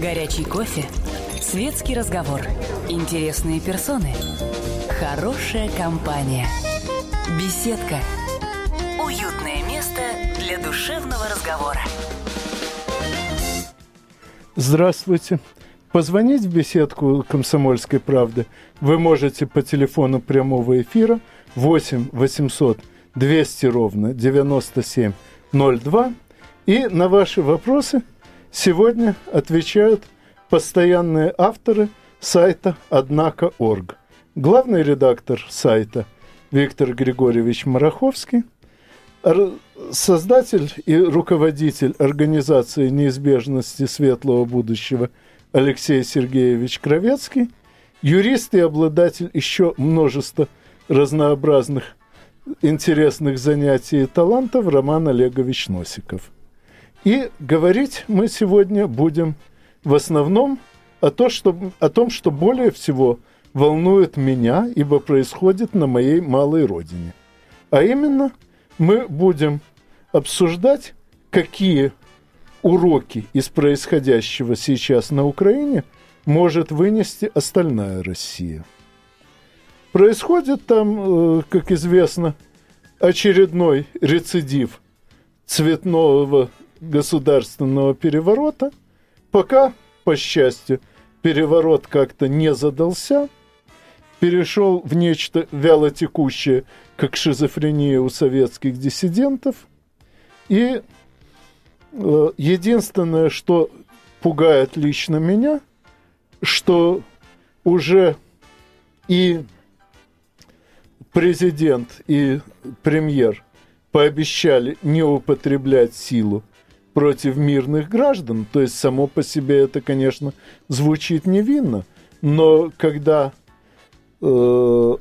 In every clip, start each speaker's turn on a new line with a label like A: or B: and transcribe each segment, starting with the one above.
A: Горячий кофе. Светский разговор. Интересные персоны. Хорошая компания. Беседка. Уютное место для душевного разговора.
B: Здравствуйте. Позвонить в беседку «Комсомольской правды» вы можете по телефону прямого эфира 8 800 200 ровно 9702. И на ваши вопросы сегодня отвечают постоянные авторы сайта «Однако.орг». Главный редактор сайта Виктор Григорьевич Мараховский, создатель и руководитель организации неизбежности светлого будущего – Алексей Сергеевич Кровецкий, юрист и обладатель еще множества разнообразных интересных занятий и талантов Роман Олегович Носиков. И говорить мы сегодня будем в основном о, то, что, о том, что более всего волнует меня, ибо происходит на моей малой родине. А именно, мы будем обсуждать, какие уроки из происходящего сейчас на Украине может вынести остальная Россия. Происходит там, э, как известно, очередной рецидив цветного государственного переворота. Пока, по счастью, переворот как-то не задался, перешел в нечто вялотекущее, как шизофрения у советских диссидентов, и Э, единственное, что пугает лично меня, что уже и президент, и премьер пообещали не употреблять силу против мирных граждан. То есть само по себе это, конечно, звучит невинно, но когда э,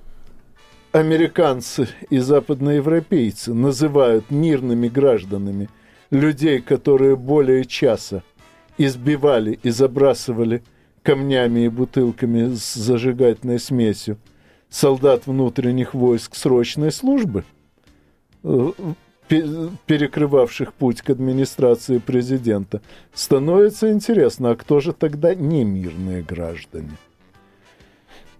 B: американцы и западноевропейцы называют мирными гражданами – людей, которые более часа избивали и забрасывали камнями и бутылками с зажигательной смесью солдат внутренних войск срочной службы, э, перекрывавших путь к администрации президента, становится интересно, а кто же тогда не мирные граждане?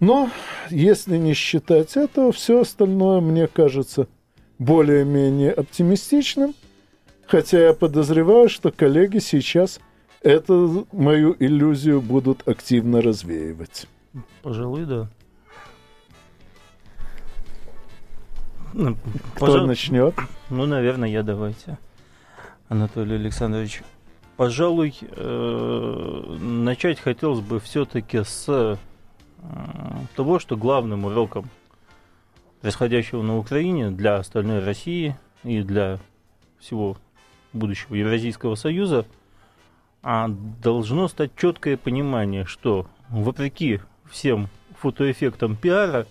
B: Но, если не считать этого, все остальное мне кажется более-менее оптимистичным – Хотя я подозреваю, что коллеги сейчас эту мою иллюзию будут активно развеивать.
C: Пожалуй, да.
B: Ну, Кто Пожал... начнет?
C: Ну, наверное, я давайте. Анатолий Александрович. Пожалуй, э, начать хотелось бы все-таки с э, того, что главным уроком происходящего на Украине для остальной России и для всего будущего Евразийского союза, а должно стать четкое понимание, что вопреки всем фотоэффектам пиара,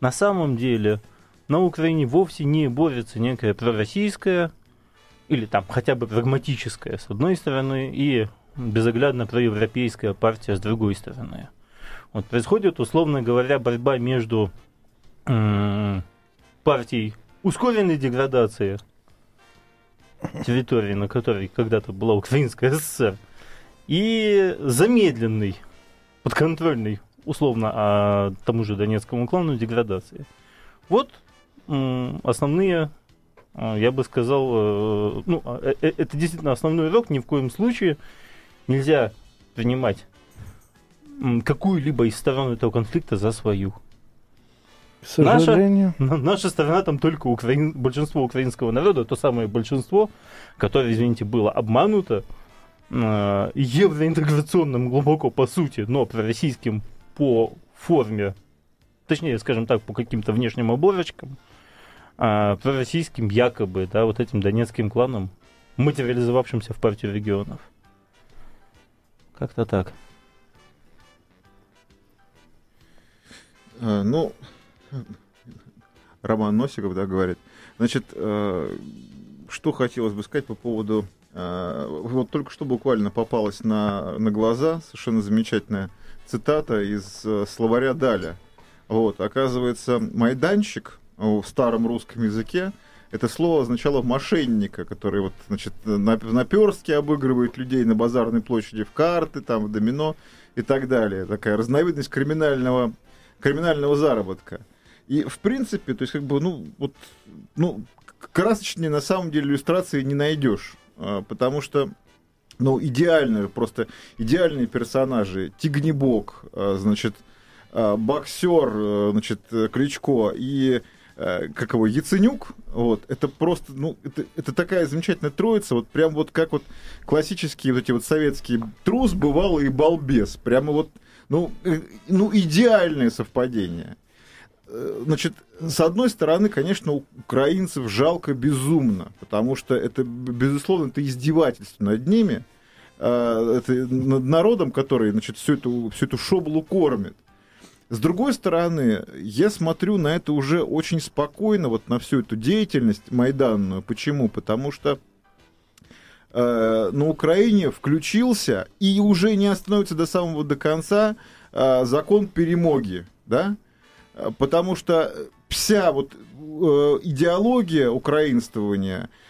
C: на самом деле на Украине вовсе не борется некая пророссийская или там хотя бы прагматическая с одной стороны и безоглядно проевропейская партия с другой стороны. Вот происходит, условно говоря, борьба между партией ускоренной деградации территории, на которой когда-то была Украинская ССР, и замедленный, подконтрольный, условно, а тому же Донецкому клану деградации. Вот основные, а, я бы сказал, э, ну, а, э, э, это действительно основной урок, ни в коем случае нельзя принимать какую-либо из сторон этого конфликта за свою.
B: К сожалению.
C: Наша, наша страна там только украин, большинство украинского народа, то самое большинство, которое, извините, было обмануто э, евроинтеграционным глубоко по сути, но пророссийским по форме, точнее, скажем так, по каким-то внешним оборочкам, э, пророссийским якобы, да, вот этим донецким кланом, материализовавшимся в партию регионов. Как-то так.
D: А, ну, Роман Носиков, да, говорит. Значит, э, что хотелось бы сказать по поводу... Э, вот только что буквально попалась на, на глаза совершенно замечательная цитата из э, словаря Даля. Вот, оказывается, майданчик в старом русском языке это слово означало мошенника, который вот, значит, на, наперстке обыгрывает людей на базарной площади в карты, там, в домино и так далее. Такая разновидность криминального, криминального заработка. И, в принципе, то есть, как бы, ну, вот, ну, красочнее на самом деле иллюстрации не найдешь, а, потому что ну, идеальные, просто идеальные персонажи. Тигнебок, а, значит, а, боксер, значит, Кличко и как его, Яценюк, вот, это просто, ну, это, это такая замечательная троица, вот прям вот как вот классические вот эти вот советские трус, бывало и балбес, прямо вот, ну, э, ну, идеальное совпадение. Э, значит, с одной стороны, конечно, украинцев жалко безумно, потому что это, безусловно, это издевательство над ними, э, это над народом, который, значит, всю эту, всю эту шоблу кормит. С другой стороны, я смотрю на это уже очень спокойно, вот на всю эту деятельность майданную. Почему? Потому что э, на Украине включился и уже не остановится до самого до конца э, закон перемоги, да? потому что вся вот э, идеология украинствования, э,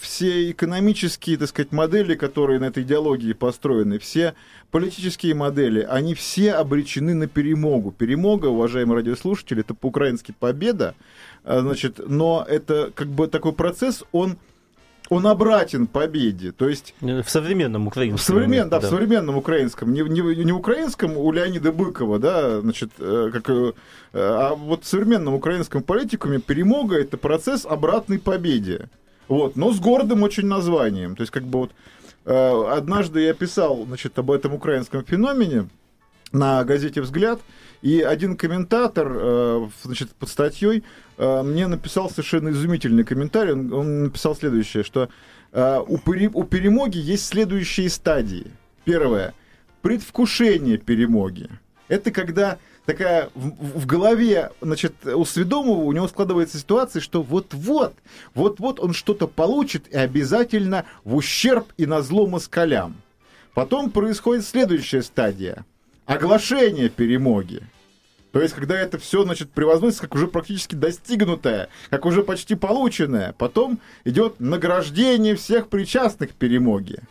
D: все экономические, так сказать, модели, которые на этой идеологии построены, все политические модели, они все обречены на перемогу. Перемога, уважаемые радиослушатели, это по-украински победа, э, значит, но это как бы такой процесс, он он обратен победе. То есть...
C: В современном украинском.
D: В современ, да, да, в современном украинском. Не, не, не украинском у Леонида Быкова, да, значит, э, как, э, а вот в современном украинском политикуме перемога – это процесс обратной победе. Вот, но с гордым очень названием. То есть, как бы вот э, однажды я писал, значит, об этом украинском феномене на газете «Взгляд», и один комментатор, э, значит, под статьей э, мне написал совершенно изумительный комментарий. Он, он написал следующее, что у, пере, у перемоги есть следующие стадии. Первое. Предвкушение перемоги. Это когда такая в, в голове, значит, у сведомого у него складывается ситуация, что вот-вот, вот-вот он что-то получит и обязательно в ущерб и на зло москалям. Потом происходит следующая стадия – оглашение перемоги. То есть, когда это все, значит, превозносится как уже практически достигнутое, как уже почти полученное. Потом идет награждение всех причастных к перемоге.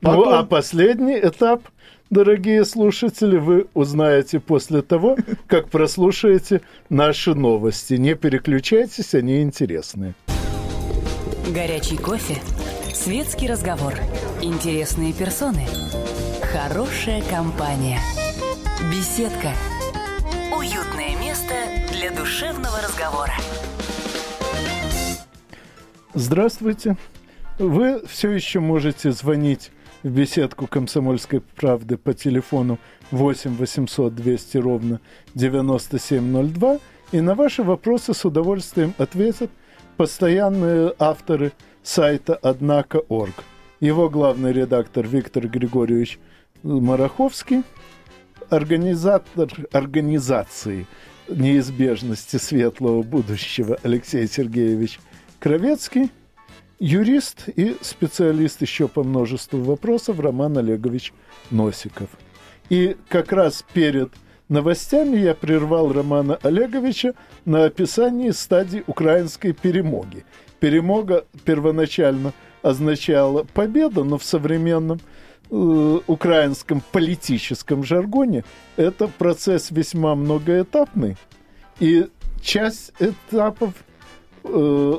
B: Потом... Ну, а последний этап, дорогие слушатели, вы узнаете после того, как прослушаете наши новости. Не переключайтесь, они интересные.
A: Горячий кофе, светский разговор, интересные персоны – Хорошая компания. Беседка. Уютное место для душевного разговора.
B: Здравствуйте. Вы все еще можете звонить в беседку «Комсомольской правды» по телефону 8 800 200 ровно 9702, и на ваши вопросы с удовольствием ответят постоянные авторы сайта «Однако.орг». Его главный редактор Виктор Григорьевич – Мараховский, организатор организации неизбежности светлого будущего Алексей Сергеевич Кровецкий, юрист и специалист еще по множеству вопросов Роман Олегович Носиков. И как раз перед новостями я прервал Романа Олеговича на описании стадии украинской перемоги. Перемога первоначально означала победу, но в современном Э, украинском политическом жаргоне это процесс весьма многоэтапный. И часть этапов э,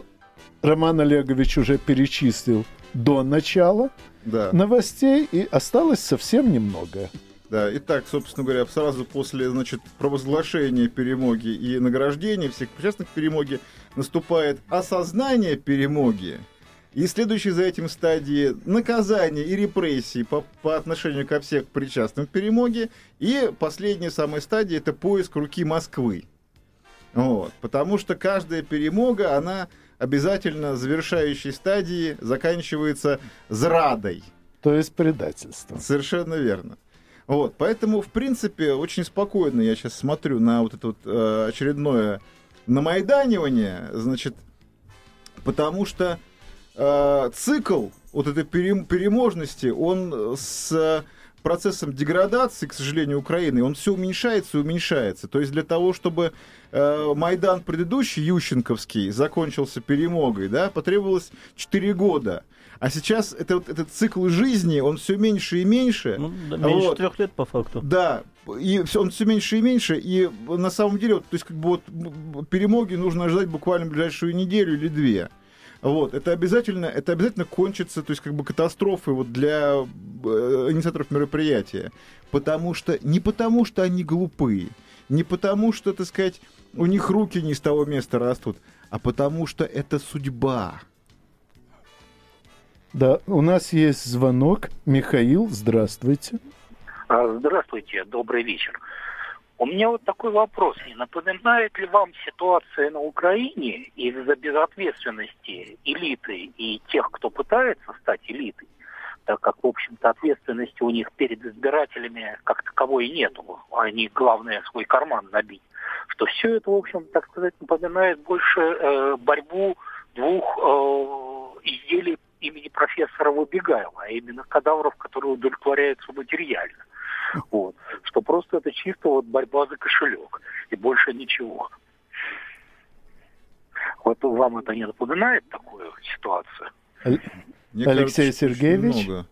B: Роман Олегович уже перечислил до начала да. новостей, и осталось совсем немного.
D: Да, итак, собственно говоря, сразу после, значит, провозглашения перемоги и награждения всех причастных к перемоге наступает осознание перемоги, и следующие за этим стадии наказания и репрессии по, по отношению ко всех причастным к перемоге. И последняя самая стадия – это поиск руки Москвы. Вот, потому что каждая перемога, она обязательно завершающей стадии заканчивается зрадой.
B: То есть предательством.
D: Совершенно верно. Вот, поэтому, в принципе, очень спокойно я сейчас смотрю на вот это вот э, очередное намайданивание, значит, потому что э, цикл вот этой переможности, он с процессом деградации, к сожалению, Украины, он все уменьшается и уменьшается. То есть для того, чтобы э, Майдан предыдущий, Ющенковский, закончился перемогой, да, потребовалось 4 года. А сейчас это, вот, этот цикл жизни, он все меньше и меньше.
C: Ну, да, меньше
D: Вот.
C: трех лет по факту.
D: Да, и он все меньше и меньше, и на самом деле, вот, то есть как бы вот перемоги нужно ожидать буквально ближайшую неделю или две. Вот, это обязательно, это обязательно кончится, то есть как бы катастрофой вот для э, инициаторов мероприятия. Потому что, не потому что они глупые, не потому что, так сказать, у них руки не с того места растут, а потому что это судьба.
B: Да, у нас есть звонок. Михаил, здравствуйте.
E: А, Здравствуйте, добрый вечер. У меня вот такой вопрос. Не напоминает ли вам ситуация на Украине из-за безответственности элиты и тех, кто пытается стать элитой, так как, в общем-то, ответственности у них перед избирателями как таковой нету. Они, главное, свой карман набить. Что все это, в общем, так сказать, напоминает больше э, борьбу двух э, изделий имени профессора Выбегаева, а именно кадавров, которые удовлетворяются материально. Вот. Что просто это чисто вот борьба за кошелек и больше ничего. Вот вам это не напоминает такую ситуацию?
D: Мне
B: Алексей
D: кажется, что
B: Сергеевич?
D: много.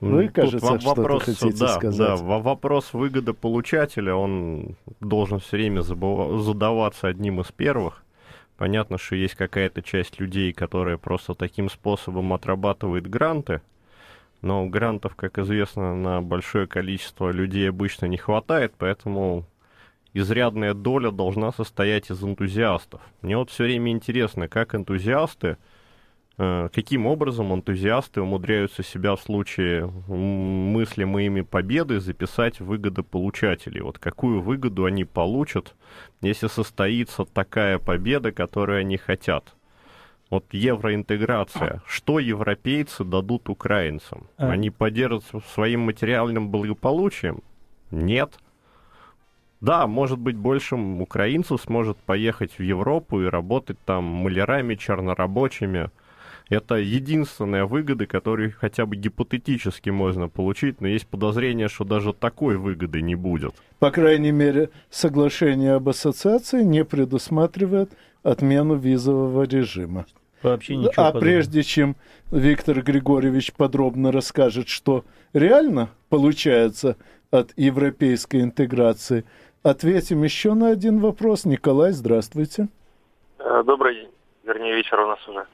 B: Вы,
F: Тут
B: кажется, что-то
F: вопрос,
B: хотите
F: да,
B: сказать.
F: Да, во- вопрос выгодополучателя, он должен все время задаваться одним из первых. Понятно, что есть какая-то часть людей, которые просто таким способом отрабатывают гранты, но грантов, как известно, на большое количество людей обычно не хватает, поэтому изрядная доля должна состоять из энтузиастов. Мне вот все время интересно, как энтузиасты Э, каким образом энтузиасты умудряются себя в случае мыслимой ими победы записать выгодополучателей. Вот какую выгоду они получат, если состоится такая победа, которую они хотят. Вот евроинтеграция. Что европейцы дадут украинцам?
C: А.
F: Они поддержат своим материальным благополучием? Нет. Да, может быть, больше украинцев сможет поехать в Европу и работать там малярами, чернорабочими. Это единственная выгода, которую хотя бы гипотетически можно получить, но есть подозрение, что даже такой выгоды не будет.
B: По крайней мере, соглашение об ассоциации не предусматривает отмену визового режима.
C: Вообще ничего
B: а
C: подобного.
B: прежде чем Виктор Григорьевич подробно расскажет, что реально получается от европейской интеграции, ответим еще на один вопрос. Николай, здравствуйте.
G: Э, Добрый день, вернее вечер у нас уже.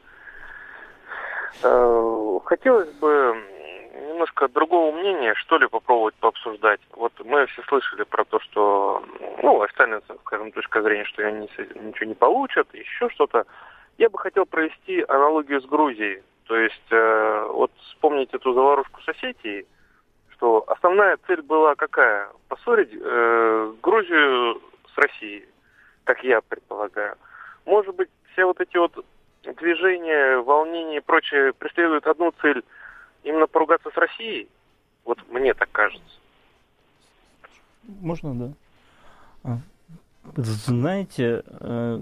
G: Э, Хотелось бы немножко другого мнения, что ли, попробовать пообсуждать. Вот мы все слышали про то, что, ну, официальная, скажем, точка зрения, что они ничего не получат, еще что-то. Я бы хотел провести аналогию с Грузией. То есть, э, вот вспомнить эту заварушку с Осетией, что основная цель была какая? Поссорить э, Грузию с Россией, как я предполагаю. Может быть, все вот эти вот движения, волнения и прочее преследуют одну цель именно поругаться с Россией? Вот мне так кажется.
C: Можно, да. А, Знаете, э,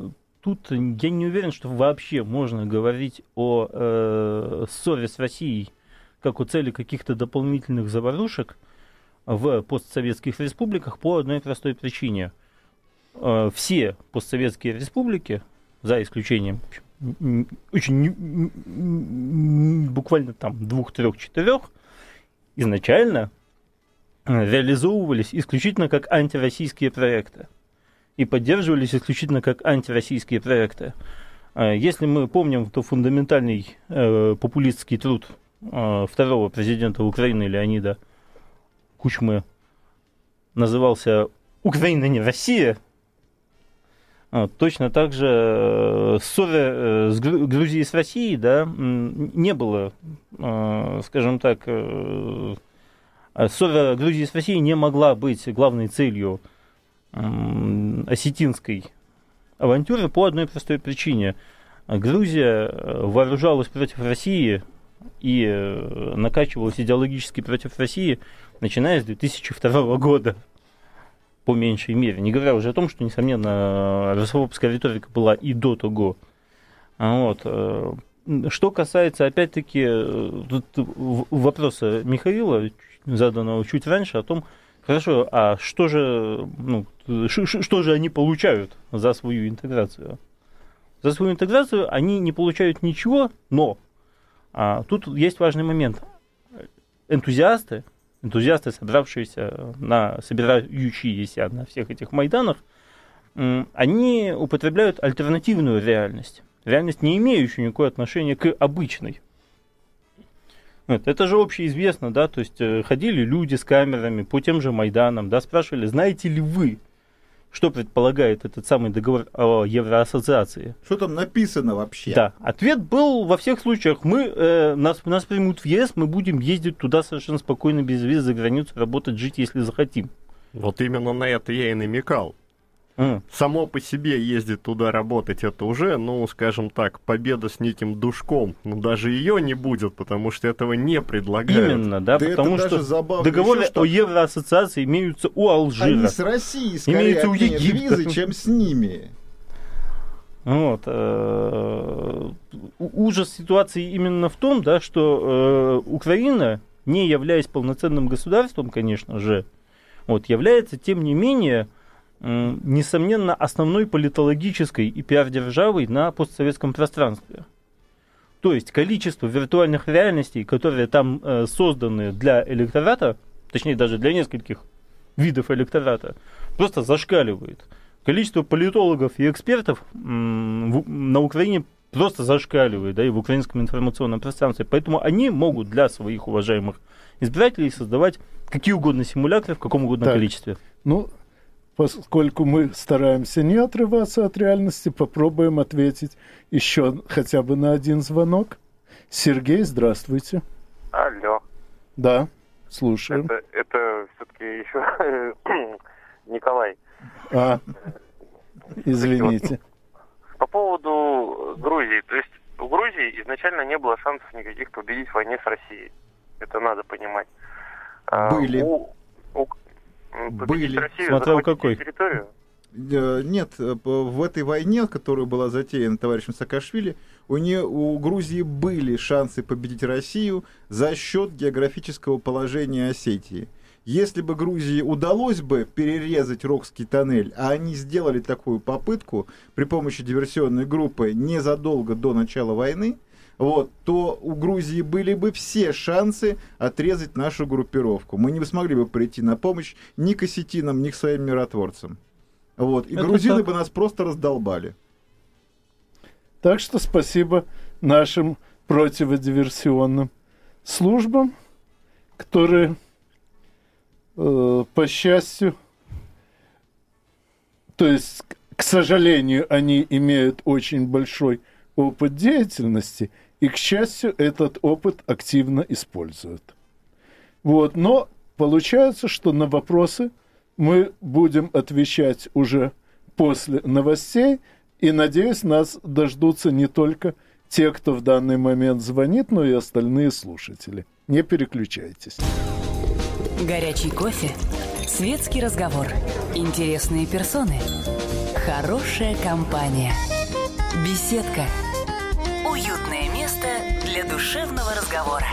C: тут я не уверен, что вообще можно говорить о э, ссоре с Россией как о цели каких-то дополнительных заварушек в постсоветских республиках по одной простой причине. Э, Все постсоветские республики, за исключением очень буквально там двух, трех, четырех, изначально э, реализовывались исключительно как антироссийские проекты и поддерживались исключительно как антироссийские проекты. Э, Если мы помним, то фундаментальный э, популистский труд э, второго президента Украины Леонида Кучмы назывался «Украина не Россия», а, Точно так же э, ссоры э, с Гру- Грузией с Россией, да, не было, скажем так, э, а ссора Грузии с Россией не могла быть главной целью осетинской авантюры по одной простой причине. Грузия э, вооружалась против России и э, накачивалась идеологически против России, начиная с 2002 года, по меньшей мере. Не говоря уже о том, что, несомненно, русофобская риторика была и до того. Вот. э, Что касается, опять-таки, вопроса Михаила, заданного чуть раньше, о том, хорошо, а что же, ну, что же они получают за свою интеграцию? За свою интеграцию они не получают ничего, но а, тут есть важный момент. Энтузиасты, энтузиасты, собравшиеся на, собирающиеся на всех этих майданах, они употребляют альтернативную реальность. Реальность, не имеющую никакого отношения к обычной. Это же общеизвестно, да, то есть э, ходили люди с камерами по тем же Майданам, да, спрашивали, знаете ли вы, что предполагает этот самый договор о Евроассоциации.
D: Что там написано вообще?
C: Да, ответ был во всех случаях, мы, э, нас, нас примут в ЕС, мы будем ездить туда совершенно спокойно, без виз за границу, работать, жить, если захотим.
F: Вот именно на это я и намекал. Mm. Само по себе ездить туда работать, это уже, ну, скажем так, победа с неким душком. Но даже ее не будет, потому что этого не предлагают.
C: Именно, да, да потому что договоры еще, что... о Евроассоциации имеются у Алжира. Они
D: с Россией скорее имеются у Египта. визы, чем с ними.
C: Вот. Э, ужас ситуации именно в том, да, что э, Украина, не являясь полноценным государством, конечно же, вот, является, тем не менее, несомненно, основной политологической и пиар-державой на постсоветском пространстве. То есть количество виртуальных реальностей, которые там э, созданы для электората, точнее даже для нескольких видов электората, просто зашкаливает. Количество политологов и экспертов на Украине просто зашкаливает, да, и в украинском информационном пространстве. Поэтому они могут для своих уважаемых избирателей создавать какие угодно симулякры в каком угодно так, количестве.
B: Ну, поскольку мы стараемся не отрываться от реальности, попробуем ответить еще хотя бы на один звонок. Сергей, здравствуйте.
H: Алло.
B: Да, слушаем.
H: Это, это все-таки еще Николай.
B: А, извините.
H: По поводу Грузии. То есть у Грузии изначально не было шансов никаких победить в войне с Россией. Это надо понимать.
B: А, Были. У,
H: у,
B: были.
H: Россию, Смотрел какой? Территорию?
D: Э, нет, э, в этой войне, которая была затеяна товарищем Саакашвили, у, нее, у Грузии были шансы победить Россию за счет географического положения Осетии. Если бы Грузии удалось бы перерезать Рокский тоннель, а они сделали такую попытку при помощи диверсионной группы незадолго до начала войны, вот, то у Грузии были бы все шансы отрезать нашу группировку. Мы не смогли бы прийти на помощь ни к осетинам, ни к своим миротворцам. Вот, и Это грузины так. бы нас просто раздолбали.
B: Так что спасибо нашим противодиверсионным службам, которые, э, по счастью, то есть, к сожалению, они имеют очень большой опыт деятельности – и, к счастью, этот опыт активно используют. Вот, но получается, что на вопросы мы будем отвечать уже после новостей, и, надеюсь, нас дождутся не только те, кто в данный момент звонит, но и остальные слушатели. Не переключайтесь.
A: Горячий кофе, светский разговор, интересные персоны, хорошая компания, беседка – душевного разговора.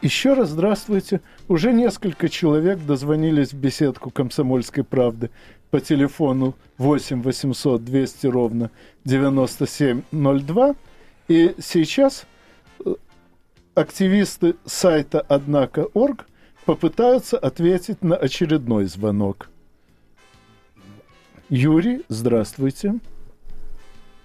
B: Еще раз здравствуйте. Уже несколько человек дозвонились в беседку «Комсомольской правды» по телефону 8 800 200 ровно 9702. И сейчас э, активисты сайта «Однако.орг» попытаются ответить на очередной звонок. Юрий, здравствуйте.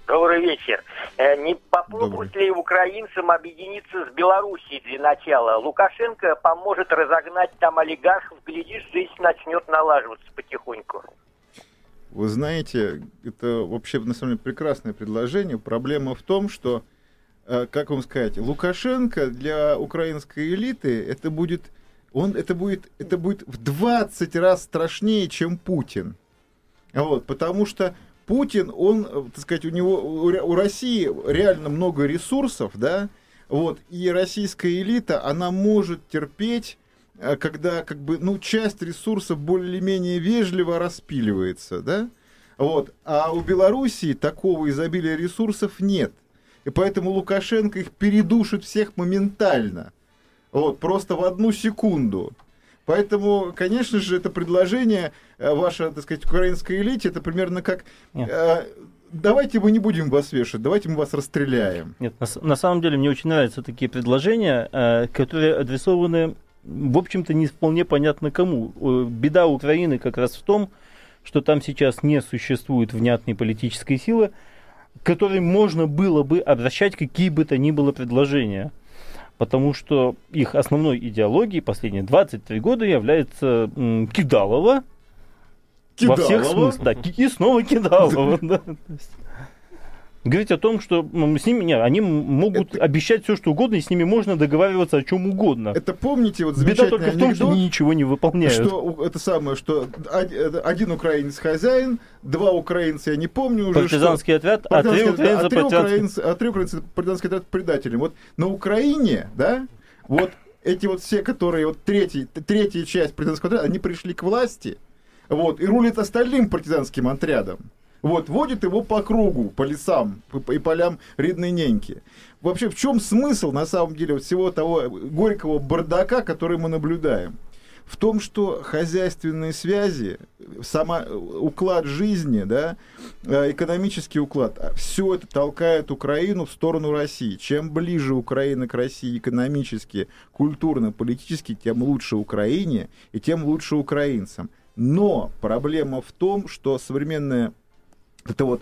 I: Добрый вечер. Э, не попробуют ли украинцам объединиться с Белоруссией для начала? Лукашенко поможет разогнать там олигархов, глядишь, жизнь начнет налаживаться потихоньку.
D: Вы знаете, это вообще на самом деле прекрасное предложение. Проблема в том, что, э, как вам сказать, Лукашенко для украинской элиты это будет, он, это будет, это будет в 20 раз страшнее, чем Путин. Вот, потому что Путин, он, э, так сказать, у него, у России реально много ресурсов, да, вот, и российская элита, она может терпеть, э, когда, как бы, ну, часть ресурсов более-менее вежливо распиливается, да, вот, а у Белоруссии такого изобилия ресурсов нет, и поэтому Лукашенко их передушит всех моментально, Вот, просто в одну секунду. Поэтому, конечно же, это предложение э, ваше, так сказать, украинской элите, это примерно как... Э, давайте мы не будем вас вешать, давайте мы вас расстреляем.
C: Нет, на, на самом деле мне очень нравятся такие предложения, э, которые адресованы, в общем-то, не вполне понятно кому. Беда Украины как раз в том, что там сейчас не существует внятной политической силы, к которой можно было бы обращать какие бы то ни было предложения потому что их основной идеологией последние 23 года является м, Кидалова, Кидалова. Во всех смыслах. Да, и снова Кидалова. Да говорить о том, что с ними нет, они могут это... обещать все, что угодно, и с ними можно договариваться о чем угодно.
D: Это помните, вот
C: Беда только в том, что они ничего не выполняют.
D: Что это самое, что один украинец хозяин, два украинца, я не помню уже.
C: Партизанский что... отряд, а три украинца, а три
D: украинца, а три украинца партизанский отряд предатели. Вот на Украине, да, вот эти вот все, которые вот третий, третья часть партизанского отряда, они пришли к власти, вот, и рулят остальным партизанским отрядом. Вот, водит его по кругу, по лесам и полям ридной неньки. Вообще, в чем смысл, на самом деле, вот всего того горького бардака, который мы наблюдаем? в том, что хозяйственные связи, сама уклад жизни, да, э, экономический уклад, а все это толкает Украину в сторону России. Чем ближе Украина к России экономически, культурно, политически, тем лучше Украине и тем лучше украинцам. Но проблема в том, что современная это вот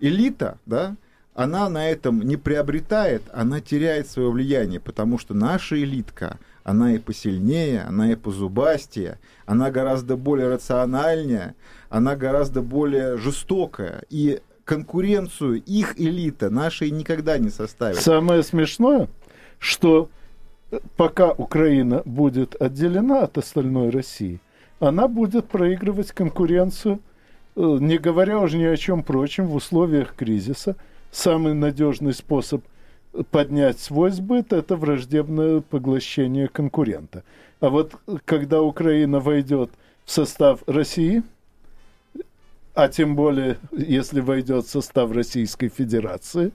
D: элита, да, она на этом не приобретает, она теряет свое влияние, потому что наша элитка, она и посильнее, она и позубастее, она гораздо более рациональнее, она гораздо более жестокая. И конкуренцию их элита нашей никогда не составит.
B: Самое смешное, что пока Украина будет отделена от остальной России, она будет проигрывать конкуренцию не говоря уже ни о чем прочем, в условиях кризиса самый надежный способ поднять свой сбыт – это враждебное поглощение конкурента. А вот когда Украина войдет в состав России, а тем более, если войдет в состав Российской Федерации,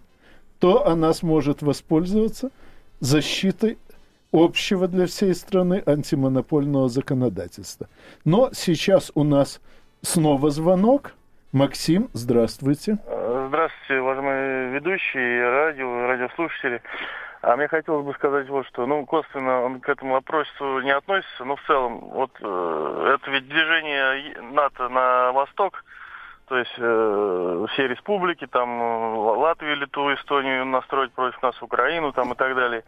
B: то она сможет воспользоваться защитой общего для всей страны антимонопольного законодательства. Но сейчас у нас Снова звонок. Максим, здравствуйте.
J: Здравствуйте, уважаемые ведущие, радио, радиослушатели. А мне хотелось бы сказать вот что, ну, косвенно он к этому вопросу не относится, но в целом, вот э, это ведь движение НАТО на восток, то есть э, все республики, там Латвию, Литву, Эстонию настроить против нас, Украину там и так далее.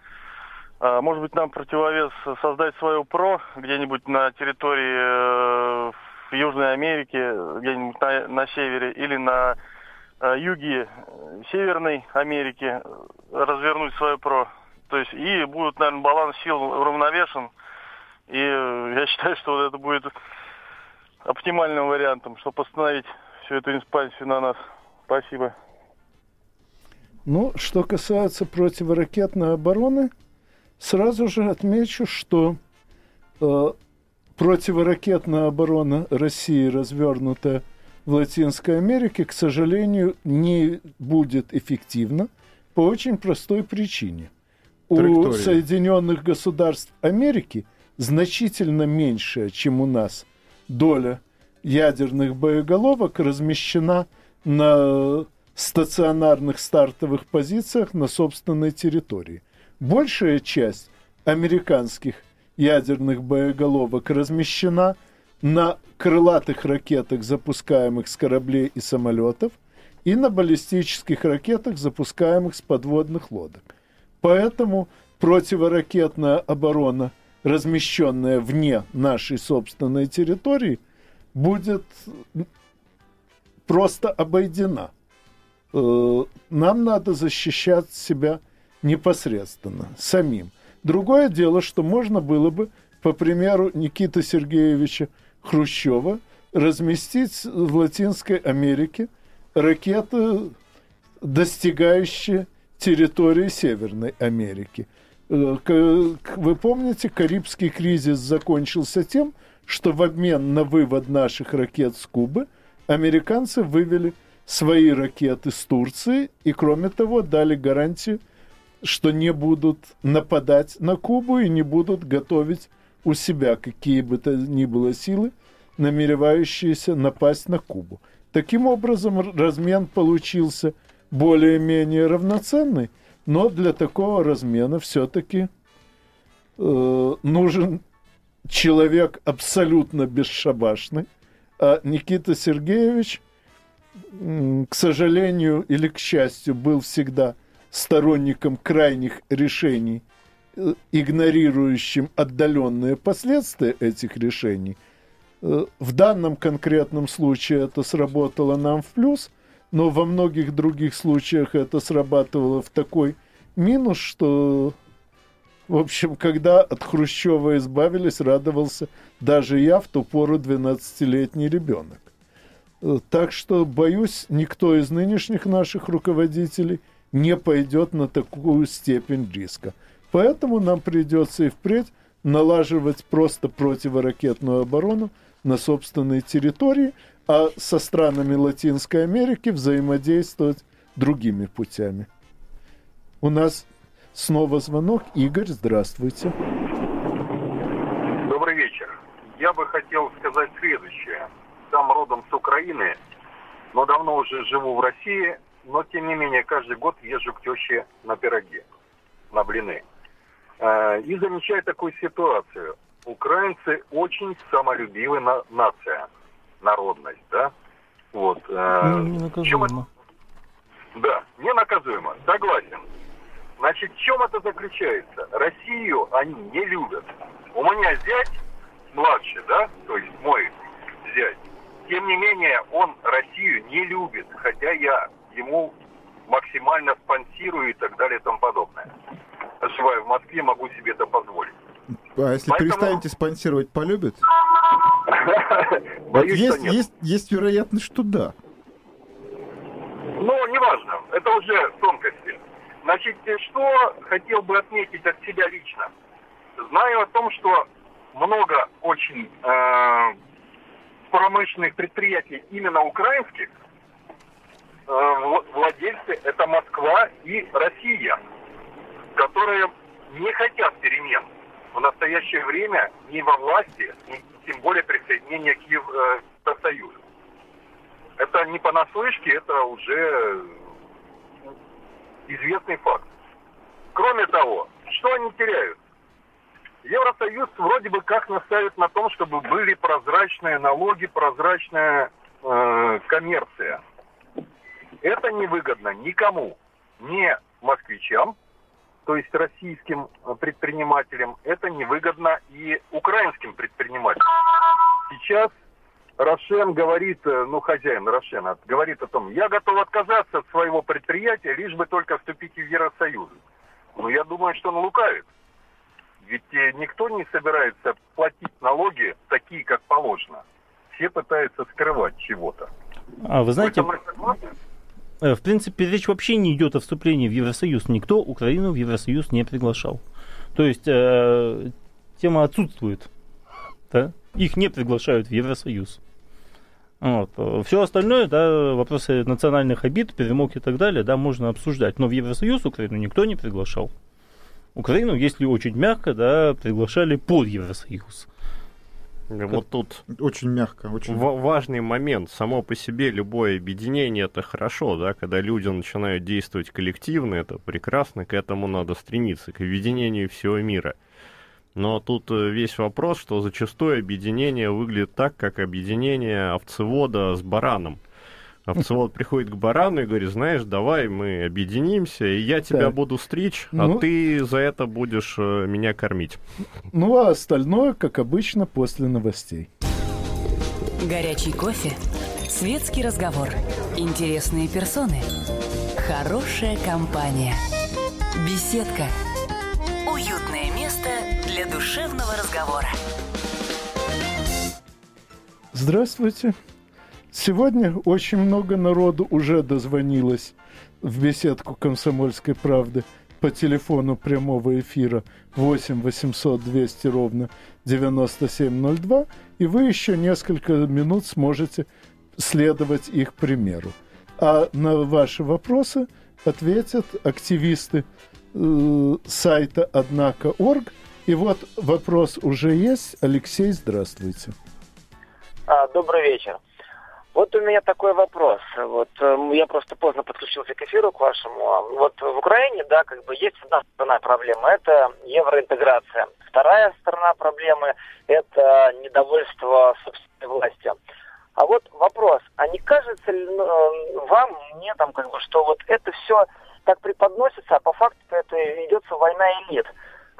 J: А, может быть, нам противовес создать свое ПРО где-нибудь на территории э, в Южной Америке, где-нибудь на, на севере, или на э, юге Северной Америки э, развернуть свое ПРО. То есть и будет, наверное, баланс сил уравновешен. И э, я считаю, что вот это будет оптимальным вариантом, чтобы остановить всю эту инспансию на нас. Спасибо.
B: Ну, что касается противоракетной обороны, сразу же отмечу, что э, противоракетная оборона России, развернутая в Латинской Америке, к сожалению, не будет эффективна по очень простой причине. У Соединенных Государств Америки значительно меньшая, чем у нас, доля ядерных боеголовок размещена на стационарных стартовых позициях на собственной территории. Большая часть американских ядерных боеголовок размещена на крылатых ракетах, запускаемых с кораблей и самолетов, и на баллистических ракетах, запускаемых с подводных лодок. Поэтому противоракетная оборона, размещенная вне нашей собственной территории, будет просто обойдена. Э, нам надо защищать себя непосредственно, самим. Другое дело, что можно было бы, по примеру Никиты Сергеевича Хрущева, разместить в Латинской Америке ракеты, достигающие территории Северной Америки. Э, вы помните, Карибский кризис закончился тем, что в обмен на вывод наших ракет с Кубы американцы вывели свои ракеты с Турции и, кроме того, дали гарантию что не будут нападать на Кубу и не будут готовить у себя какие бы то ни было силы, намеревающиеся напасть на Кубу. Таким образом, размен получился более-менее равноценный, но для такого размена все-таки э, нужен человек абсолютно бесшабашный, а Никита Сергеевич, к сожалению или к счастью, был всегда сторонником крайних решений, э, игнорирующим отдаленные последствия этих решений. Э, в данном конкретном случае это сработало нам в плюс, но во многих других случаях это срабатывало в такой минус, что в общем, когда от Хрущева избавились, радовался даже я, в ту пору 12-летний ребенок. Э, так что, боюсь, никто из нынешних наших руководителей не пойдет на такую степень риска. Поэтому нам придется и впредь налаживать просто противоракетную оборону на собственной территории, а со странами Латинской Америки взаимодействовать другими путями. У нас Снова звонок. Игорь, здравствуйте.
K: Добрый вечер. Я бы хотел сказать следующее. Сам родом с Украины, но давно уже живу в России, но тем не менее каждый год езжу к теще на пироги, на блины. Э, и замечаю такую ситуацию. Украинцы очень самолюбивая на нация, народность, да? Вот. Э,
C: ну, ненаказуемо.
K: Да, ненаказуемо, согласен. Значит, в чем это заключается? Россию они не любят. У меня зять младший, да, то есть мой зять, тем не менее, он Россию не любит, хотя я ему максимально спонсирую и так далее и тому подобное. Живая в Москве, могу себе это позволить.
D: А если Поэтому... перестанете спонсировать, полюбит?
K: Боюсь,
D: есть, есть, есть вероятность, что да.
K: Ну, неважно. Это уже тонкости. Значит, что хотел бы отметить от себя лично? Знаю о том, что много очень э, промышленных предприятий именно украинских, владельцы это Москва и Россия, которые не хотят перемен в настоящее время ни во власти, ни тем более присоединения к Евросоюзу. Это не понаслышке, это уже известный факт. Кроме того, что они теряют? Евросоюз вроде бы как наставит на том, чтобы были прозрачные налоги, прозрачная э, коммерция. Это невыгодно никому, не москвичам, то есть российским предпринимателям, это невыгодно и украинским предпринимателям. Сейчас Рошен говорит, э, ну, хозяин Рошена, говорит о том, я готов отказаться от своего предприятия, лишь бы только вступить в Евросоюз. Ну, я думаю, что он лукавит. Ведь э, никто не собирается платить налоги такие, как положено. Все пытаются скрывать чего-то.
C: А вы знаете, э, в принципе, речь вообще не идет о вступлении в Евросоюз. Никто Украину в Евросоюз не приглашал. То есть э, тема отсутствует. Да? Их не приглашают в Евросоюз. Вот. Все остальное, да, вопросы национальных обид, перемог и так далее, да, можно обсуждать. Но в Евросоюз Украину никто не приглашал. Украину, если очень мягко, да, приглашали под Евросоюз.
F: Вот тут
D: очень мягко, очень
F: важный момент. Само по себе любое объединение это хорошо, да, когда люди начинают действовать коллективно, это прекрасно, к этому надо стремиться, к объединению всего мира. Но тут э, весь вопрос, что зачастую объединение выглядит так, как объединение овцевода с бараном. Овцевод приходит к барану и говорит, знаешь, давай мы объединимся, и я тебя так. буду стричь, а ну, а ты за это будешь э, меня кормить.
B: Ну, а остальное, как обычно, после новостей.
A: Горячий кофе, светский разговор, интересные персоны, хорошая компания, беседка, уютное место для душевного разговора.
B: Здравствуйте. Сегодня очень много народу уже дозвонилось в беседку «Комсомольской правды» по телефону прямого эфира 8 800 200 ровно 9702, и вы еще несколько минут сможете следовать их примеру. А на ваши вопросы ответят активисты э, сайта «Однако.орг». И вот вопрос уже есть. Алексей, здравствуйте.
L: А, добрый вечер. Вот у меня такой вопрос. Вот э, я просто поздно подключился к эфиру к вашему. Вот в Украине, да, как бы есть одна сторона проблемы, это евроинтеграция. Вторая сторона проблемы – это недовольство собственной властью. А вот вопрос, а не кажется ли ну, вам, мне там, как бы, что вот это все так преподносится, а по факту это ведется война элит?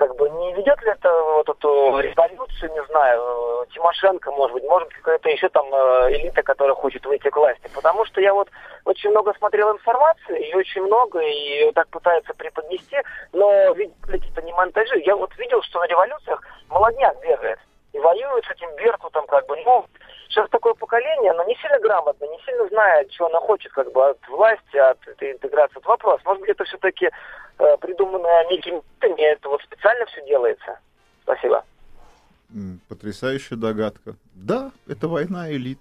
L: Как бы не ведет ли это вот эту революцию, не знаю, Тимошенко, может быть, может какая-то еще там э, элита, которая хочет выйти к власти. Потому что я вот очень много смотрел информации, и очень много, и так пытаются преподнести, но видите, это не монтажи. Я вот видел, что на революциях молодняк бегает и воюет с этим Беркутом, как бы, ну, сейчас такое поколение, оно не сильно грамотно, не сильно знает, чего оно хочет, как бы, от власти, от этой интеграции. Это вопрос. Может быть, это все-таки э, придумано некими это вот специально все делается? Спасибо.
D: Потрясающая догадка. Да, это война элит.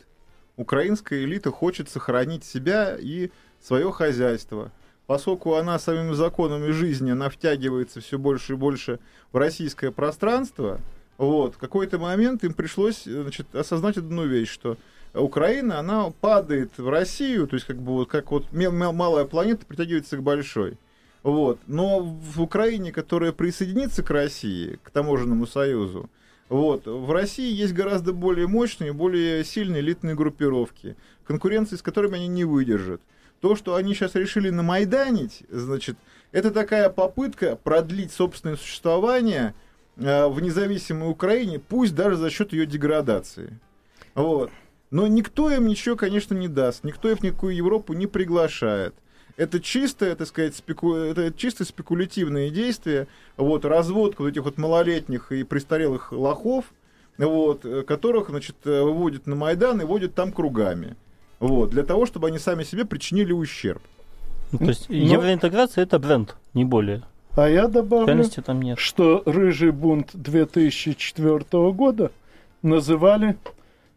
D: Украинская элита хочет сохранить себя и свое хозяйство. Поскольку она самими законами жизни, она втягивается все больше и больше в российское пространство, вот, в какой-то момент им пришлось значит, осознать одну вещь, что Украина, она падает в Россию, то есть как бы вот как вот малая планета притягивается к большой. Вот. Но в Украине, которая присоединится к России, к таможенному союзу, вот, в России есть гораздо более мощные, более сильные элитные группировки, конкуренции с которыми они не выдержат. То, что они сейчас решили намайданить, значит, это такая попытка продлить собственное существование – Э, в независимой Украине, пусть даже за счет ее деградации. Вот. Но никто им ничего, конечно, не даст, никто их в никакую Европу не приглашает. Это чисто, так сказать, спеку... это чисто спекулятивные действия, вот, разводка вот этих вот малолетних и престарелых лохов, вот, э, которых, значит, э, выводят на Майдан и водят там кругами. Вот, для того, чтобы они сами себе причинили ущерб.
C: Ну, то есть Но... евроинтеграция это бренд, не более.
B: А я добавлю, там нет. что «Рыжий бунт» 2004 года называли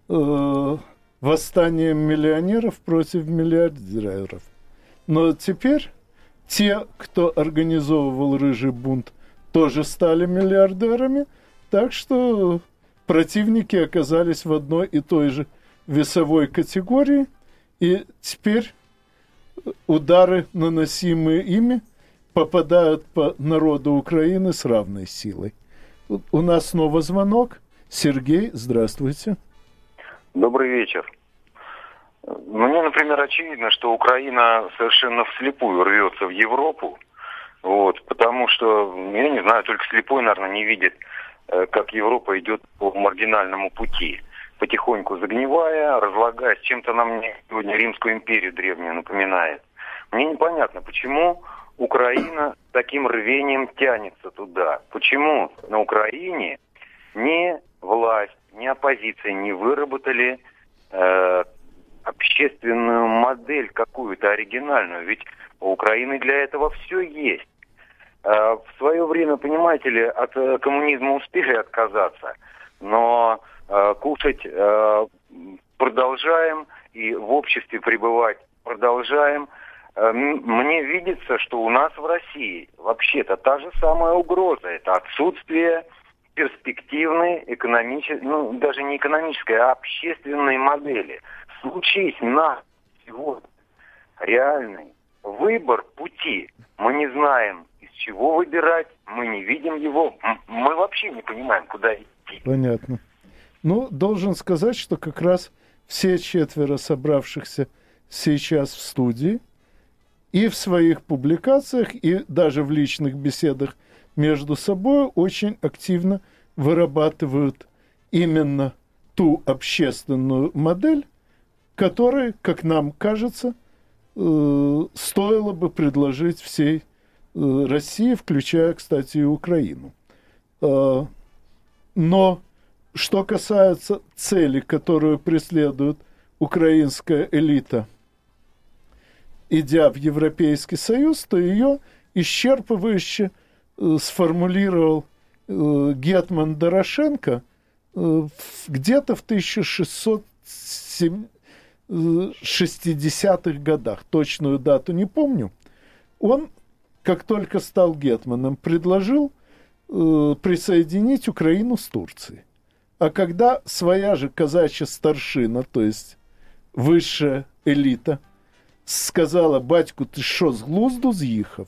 B: э, восстанием миллионеров против миллиардеров. Но теперь те, кто организовывал «Рыжий бунт», тоже стали миллиардерами, так что противники оказались в одной и той же весовой категории, и теперь удары, наносимые ими – попадают по народу Украины с равной силой. У нас снова звонок. Сергей, здравствуйте.
M: Добрый вечер. Мне, например, очевидно, что Украина совершенно вслепую рвется в Европу, вот, потому что, я не знаю, только слепой, наверное, не видит, э, как Европа идет по маргинальному пути, потихоньку загнивая, разлагаясь, чем-то нам сегодня Римскую империю древнюю напоминает. Мне непонятно, почему Украина таким рвением тянется туда. Почему на Украине ни власть, ни оппозиция не выработали э, общественную модель какую-то оригинальную? Ведь у Украины для этого все есть. Э, в свое время, понимаете ли, от э, коммунизма успели отказаться, но э, кушать э, продолжаем и в обществе пребывать продолжаем – мне видится, что у нас в России вообще-то та же самая угроза. Это отсутствие перспективной экономической, ну даже не экономической, а общественной модели. Случись на сегодня реальный выбор пути, мы не знаем, из чего выбирать, мы не видим его, мы вообще не понимаем, куда идти.
B: Понятно. Ну, должен сказать, что как раз все четверо собравшихся сейчас в студии – и в своих публикациях, и даже в личных беседах между собой очень активно вырабатывают именно ту общественную модель, которой, как нам кажется, э, стоило бы предложить всей э, России, включая, кстати, и Украину. Э, но что касается цели, которую преследует украинская элита – идя в Европейский Союз, то ее исчерпывающе э, сформулировал э, Гетман Дорошенко э, где-то в 1660-х годах, точную дату не помню, он как только стал гетманом, предложил присоединить Украину с Турцией. А когда своя же казачья старшина, то есть высшая элита, сказала, батьку, ты что, с глузду з'їхав?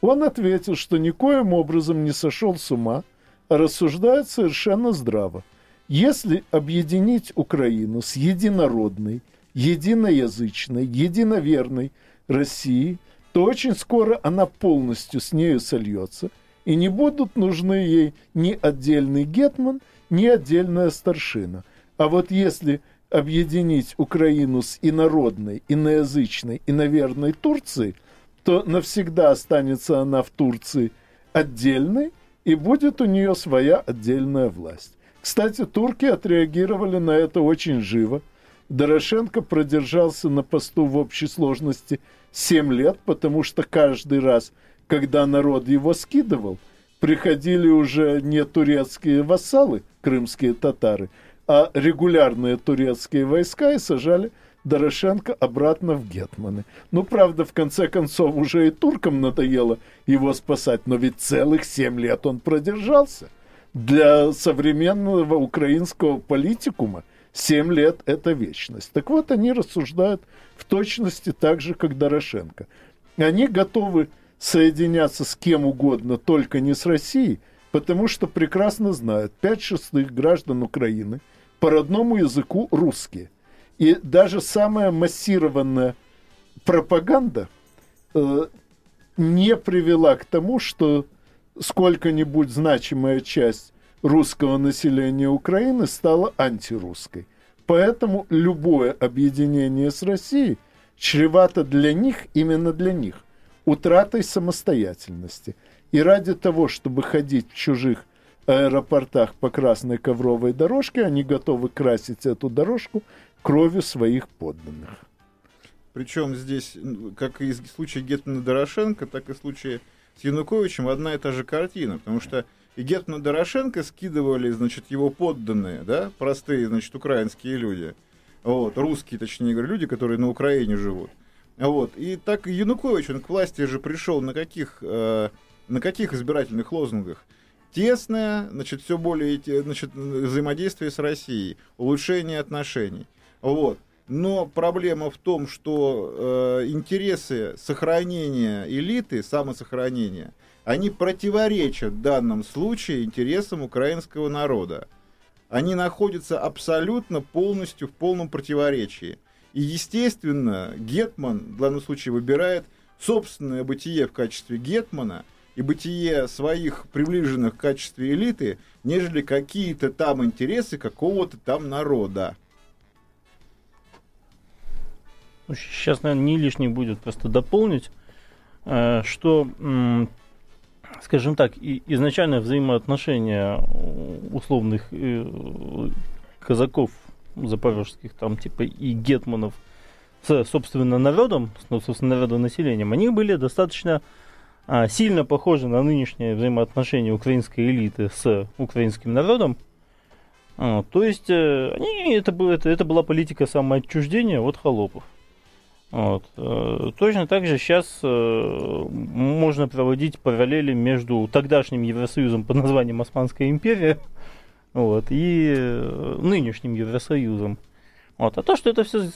B: Он ответил, что никоим образом не сошел с ума, а рассуждает совершенно здраво. Если объединить Украину с единородной, единоязычной, единоверной Россией, то очень скоро она полностью с нею сольется, и не будут нужны ей ни отдельный гетман, ни отдельная старшина. А вот если объединить Украину с инородной, иноязычной, иноверной Турцией, то навсегда останется она в Турции отдельной, и будет у нее своя отдельная власть. Кстати, турки отреагировали на это очень живо. Дорошенко продержался на посту в общей сложности 7 лет, потому что каждый раз, когда народ его скидывал, приходили уже не турецкие вассалы, крымские татары, а регулярные турецкие войска и сажали Дорошенко обратно в Гетманы. Ну, правда, в конце концов, уже и туркам надоело его спасать, но ведь целых семь лет он продержался. Для современного украинского политикума семь лет – это вечность. Так вот, они рассуждают в точности так же, как Дорошенко. Они готовы соединяться с кем угодно, только не с Россией, потому что прекрасно знают, пять шестых граждан Украины по родному языку русские. И даже самая массированная пропаганда э, не привела к тому, что сколько-нибудь значимая часть русского населения Украины стала антирусской. Поэтому любое объединение с Россией чревато для них, именно для них, утратой самостоятельности. И ради того, чтобы ходить в чужих аэропортах по красной ковровой дорожке, они готовы красить эту дорожку кровью своих подданных.
D: Причем здесь, как и в случае Гетмана Дорошенко, так и в случае с Януковичем одна и та же картина, потому что и Гетмана Дорошенко скидывали, значит, его подданные, да, простые, значит, украинские люди, вот, русские, точнее говоря, люди, которые на Украине живут. Вот, и так Янукович, он к власти же пришел на каких, э, на каких избирательных лозунгах? Тесное, значит, все более, значит, взаимодействие с Россией, улучшение отношений. Вот. Но проблема в том, что э, интересы сохранения элиты, самосохранения, они противоречат в данном случае интересам украинского народа. Они находятся абсолютно полностью в полном противоречии. И, естественно, Гетман в данном случае выбирает собственное бытие в качестве Гетмана и бытие своих приближенных в качестве элиты, нежели какие-то там интересы какого-то там народа.
C: Сейчас, наверное, не лишний будет просто дополнить, э, что, скажем так, изначально взаимоотношения условных э, казаков запорожских, там, типа, и гетманов с, собственно, народом, ну, собственно, народом населением, они были достаточно а, сильно похожи на нынешние взаимоотношения украинской элиты с украинским народом. А, то есть, э, они, это, это, это была политика самоотчуждения от холопов. Вот. Э, точно так же сейчас э, можно проводить параллели между тогдашним Евросоюзом под названием Османская империя вот, и нынешним Евросоюзом. Вот. А то, что это все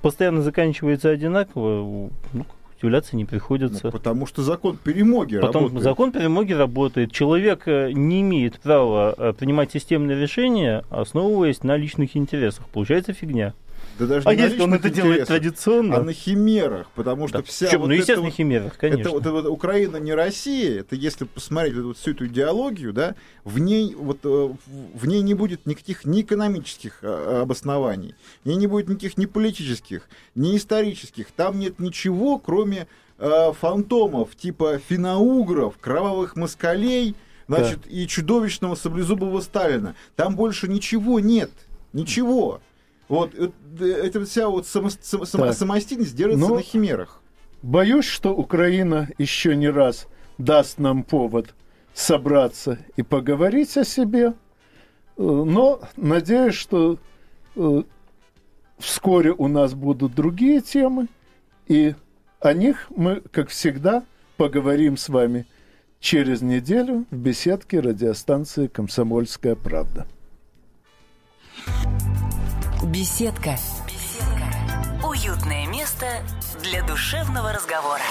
C: постоянно заканчивается одинаково, ну, удивляться не приходится. Ну,
D: потому что закон перемоги
C: Потом работает. Закон перемоги работает. Человек не имеет права принимать системные решения, основываясь на личных интересах. Получается фигня.
D: Да даже
C: а если он это делает традиционно?
D: А на химерах, потому что да. вся
C: Чем? вот ну, естественно, вот, химерах, конечно.
D: Это, вот, это вот Украина не Россия, это если посмотреть вот, всю эту идеологию, да, в ней, вот, э, в ней не будет никаких ни экономических а, обоснований, в ней не будет никаких ни политических, ни исторических, там нет ничего, кроме э, фантомов типа финоугров, кровавых москалей, значит, да. и чудовищного саблезубого Сталина. Там больше ничего нет, ничего. Вот эта вся вот само, само, самостийность держится ну, на химерах.
B: Боюсь, что Украина еще не раз даст нам повод собраться и поговорить о себе. Э, но надеюсь, что э, вскоре у нас будут другие темы, и о них мы, как всегда, поговорим с вами через неделю в беседке радиостанции «Комсомольская правда».
A: Беседка. Беседка. Уютное место для душевного разговора.